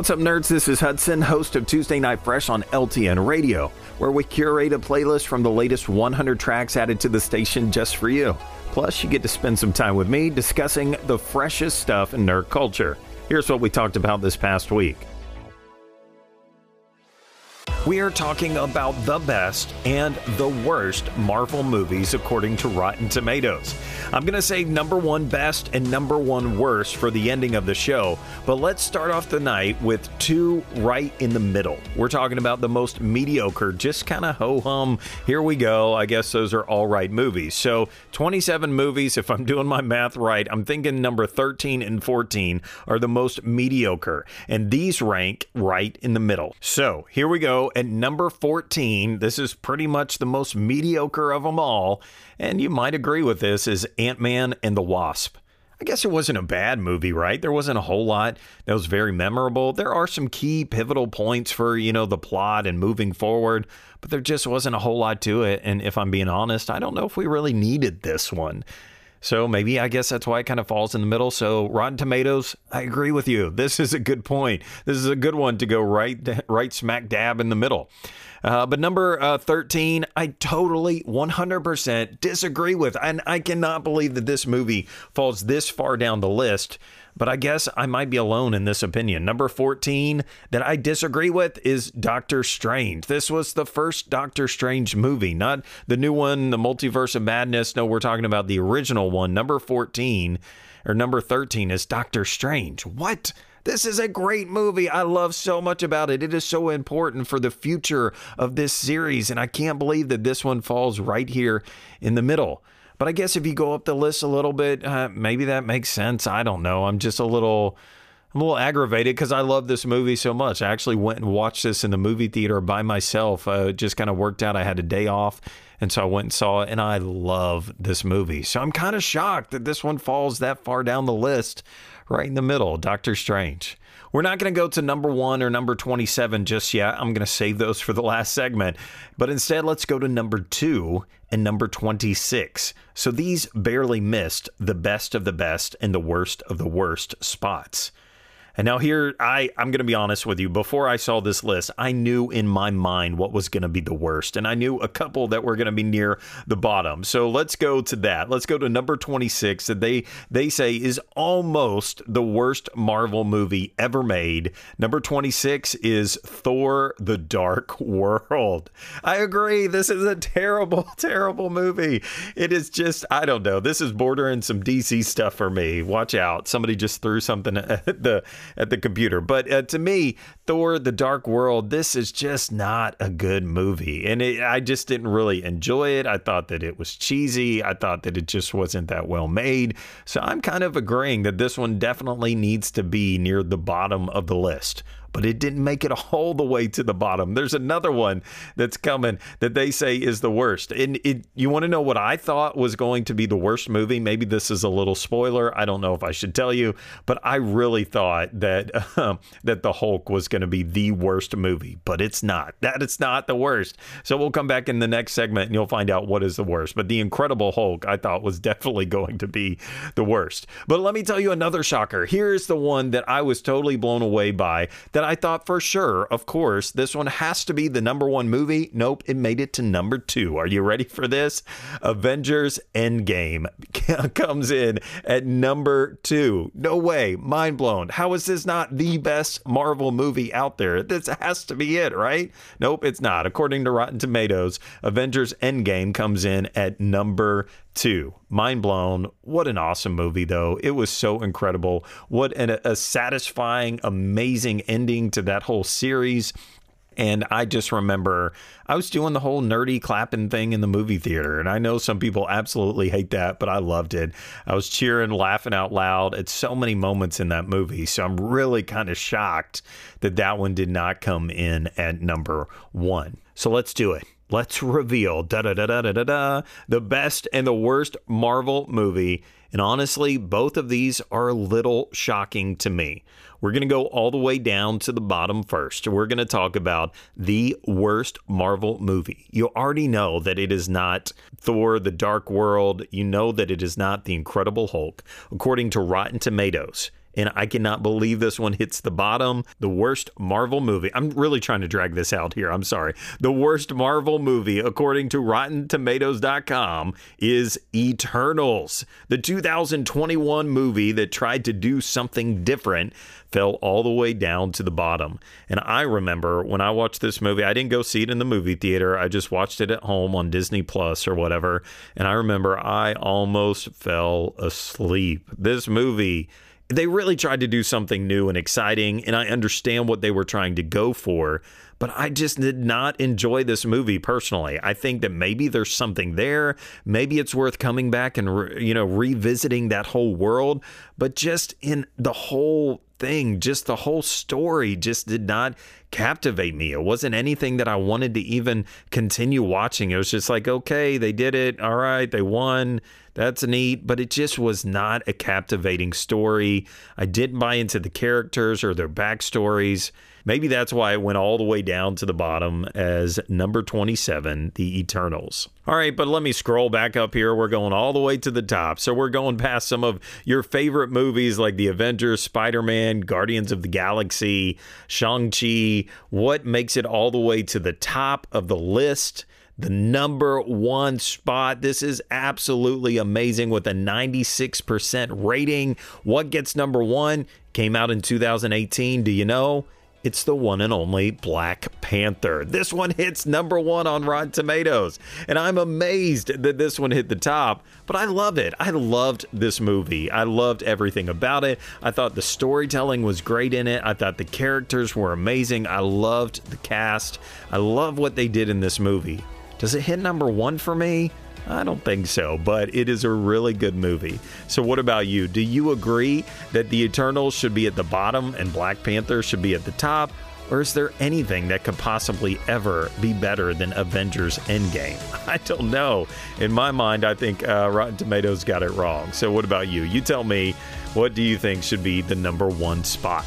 What's up, nerds? This is Hudson, host of Tuesday Night Fresh on LTN Radio, where we curate a playlist from the latest 100 tracks added to the station just for you. Plus, you get to spend some time with me discussing the freshest stuff in nerd culture. Here's what we talked about this past week. We are talking about the best and the worst Marvel movies according to Rotten Tomatoes. I'm going to say number one best and number one worst for the ending of the show, but let's start off the night with two right in the middle. We're talking about the most mediocre, just kind of ho hum. Here we go. I guess those are all right movies. So 27 movies, if I'm doing my math right, I'm thinking number 13 and 14 are the most mediocre, and these rank right in the middle. So here we go at number 14, this is pretty much the most mediocre of them all, and you might agree with this, is Ant Man and the Wasp. I guess it wasn't a bad movie, right? There wasn't a whole lot that was very memorable. There are some key pivotal points for, you know, the plot and moving forward, but there just wasn't a whole lot to it. And if I'm being honest, I don't know if we really needed this one. So maybe I guess that's why it kind of falls in the middle. So Rotten Tomatoes, I agree with you. This is a good point. This is a good one to go right right smack dab in the middle. Uh, but number uh, 13, I totally 100% disagree with. And I cannot believe that this movie falls this far down the list but I guess I might be alone in this opinion. Number 14 that I disagree with is Doctor Strange. This was the first Doctor Strange movie, not the new one, the Multiverse of Madness. No, we're talking about the original one. Number 14 or number 13 is Doctor Strange. What? This is a great movie. I love so much about it. It is so important for the future of this series, and I can't believe that this one falls right here in the middle. But I guess if you go up the list a little bit, uh, maybe that makes sense. I don't know. I'm just a little. I'm a little aggravated because I love this movie so much. I actually went and watched this in the movie theater by myself. Uh, it just kind of worked out. I had a day off, and so I went and saw it, and I love this movie. So I'm kind of shocked that this one falls that far down the list, right in the middle. Doctor Strange. We're not going to go to number one or number 27 just yet. I'm going to save those for the last segment. But instead, let's go to number two and number 26. So these barely missed the best of the best and the worst of the worst spots. And now here I I'm going to be honest with you before I saw this list I knew in my mind what was going to be the worst and I knew a couple that were going to be near the bottom. So let's go to that. Let's go to number 26 that they they say is almost the worst Marvel movie ever made. Number 26 is Thor the Dark World. I agree this is a terrible terrible movie. It is just I don't know. This is bordering some DC stuff for me. Watch out. Somebody just threw something at the at the computer. But uh, to me, Thor: The Dark World, this is just not a good movie, and it, I just didn't really enjoy it. I thought that it was cheesy. I thought that it just wasn't that well made. So I'm kind of agreeing that this one definitely needs to be near the bottom of the list but it didn't make it all the way to the bottom. There's another one that's coming that they say is the worst. And it, you want to know what I thought was going to be the worst movie? Maybe this is a little spoiler. I don't know if I should tell you, but I really thought that um, that the Hulk was going to be the worst movie, but it's not. That it's not the worst. So we'll come back in the next segment and you'll find out what is the worst. But the Incredible Hulk, I thought was definitely going to be the worst. But let me tell you another shocker. Here's the one that I was totally blown away by. That that I thought for sure, of course, this one has to be the number one movie. Nope, it made it to number two. Are you ready for this? Avengers Endgame comes in at number two. No way. Mind blown. How is this not the best Marvel movie out there? This has to be it, right? Nope, it's not. According to Rotten Tomatoes, Avengers Endgame comes in at number two. Mind blown. What an awesome movie, though. It was so incredible. What an, a satisfying, amazing ending to that whole series. And I just remember I was doing the whole nerdy clapping thing in the movie theater. And I know some people absolutely hate that, but I loved it. I was cheering, laughing out loud at so many moments in that movie. So I'm really kind of shocked that that one did not come in at number one. So let's do it. Let's reveal da da da da da da da the best and the worst Marvel movie. And honestly, both of these are a little shocking to me. We're going to go all the way down to the bottom first. We're going to talk about the worst Marvel movie. You already know that it is not Thor the Dark World. You know that it is not The Incredible Hulk. According to Rotten Tomatoes, and I cannot believe this one hits the bottom. The worst Marvel movie. I'm really trying to drag this out here. I'm sorry. The worst Marvel movie, according to RottenTomatoes.com, is Eternals, the 2021 movie that tried to do something different fell all the way down to the bottom. And I remember when I watched this movie, I didn't go see it in the movie theater. I just watched it at home on Disney Plus or whatever. And I remember I almost fell asleep. This movie they really tried to do something new and exciting, and I understand what they were trying to go for, but I just did not enjoy this movie personally. I think that maybe there's something there, maybe it's worth coming back and re, you know revisiting that whole world, but just in the whole thing, just the whole story just did not captivate me. It wasn't anything that I wanted to even continue watching. It was just like, okay, they did it. All right, they won. That's neat, but it just was not a captivating story. I didn't buy into the characters or their backstories. Maybe that's why it went all the way down to the bottom as number 27, The Eternals. All right, but let me scroll back up here. We're going all the way to the top. So we're going past some of your favorite movies like The Avengers, Spider Man, Guardians of the Galaxy, Shang-Chi. What makes it all the way to the top of the list? the number one spot. This is absolutely amazing with a 96% rating. What gets number one? Came out in 2018. Do you know? It's the one and only Black Panther. This one hits number one on Rotten Tomatoes. And I'm amazed that this one hit the top, but I love it. I loved this movie. I loved everything about it. I thought the storytelling was great in it. I thought the characters were amazing. I loved the cast. I love what they did in this movie. Does it hit number one for me? I don't think so, but it is a really good movie. So, what about you? Do you agree that The Eternals should be at the bottom and Black Panther should be at the top? Or is there anything that could possibly ever be better than Avengers Endgame? I don't know. In my mind, I think uh, Rotten Tomatoes got it wrong. So, what about you? You tell me, what do you think should be the number one spot?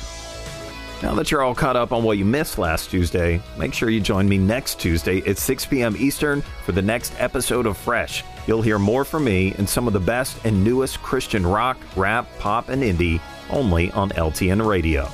Now that you're all caught up on what you missed last Tuesday, make sure you join me next Tuesday at 6 p.m. Eastern for the next episode of Fresh. You'll hear more from me and some of the best and newest Christian rock, rap, pop, and indie only on LTN Radio.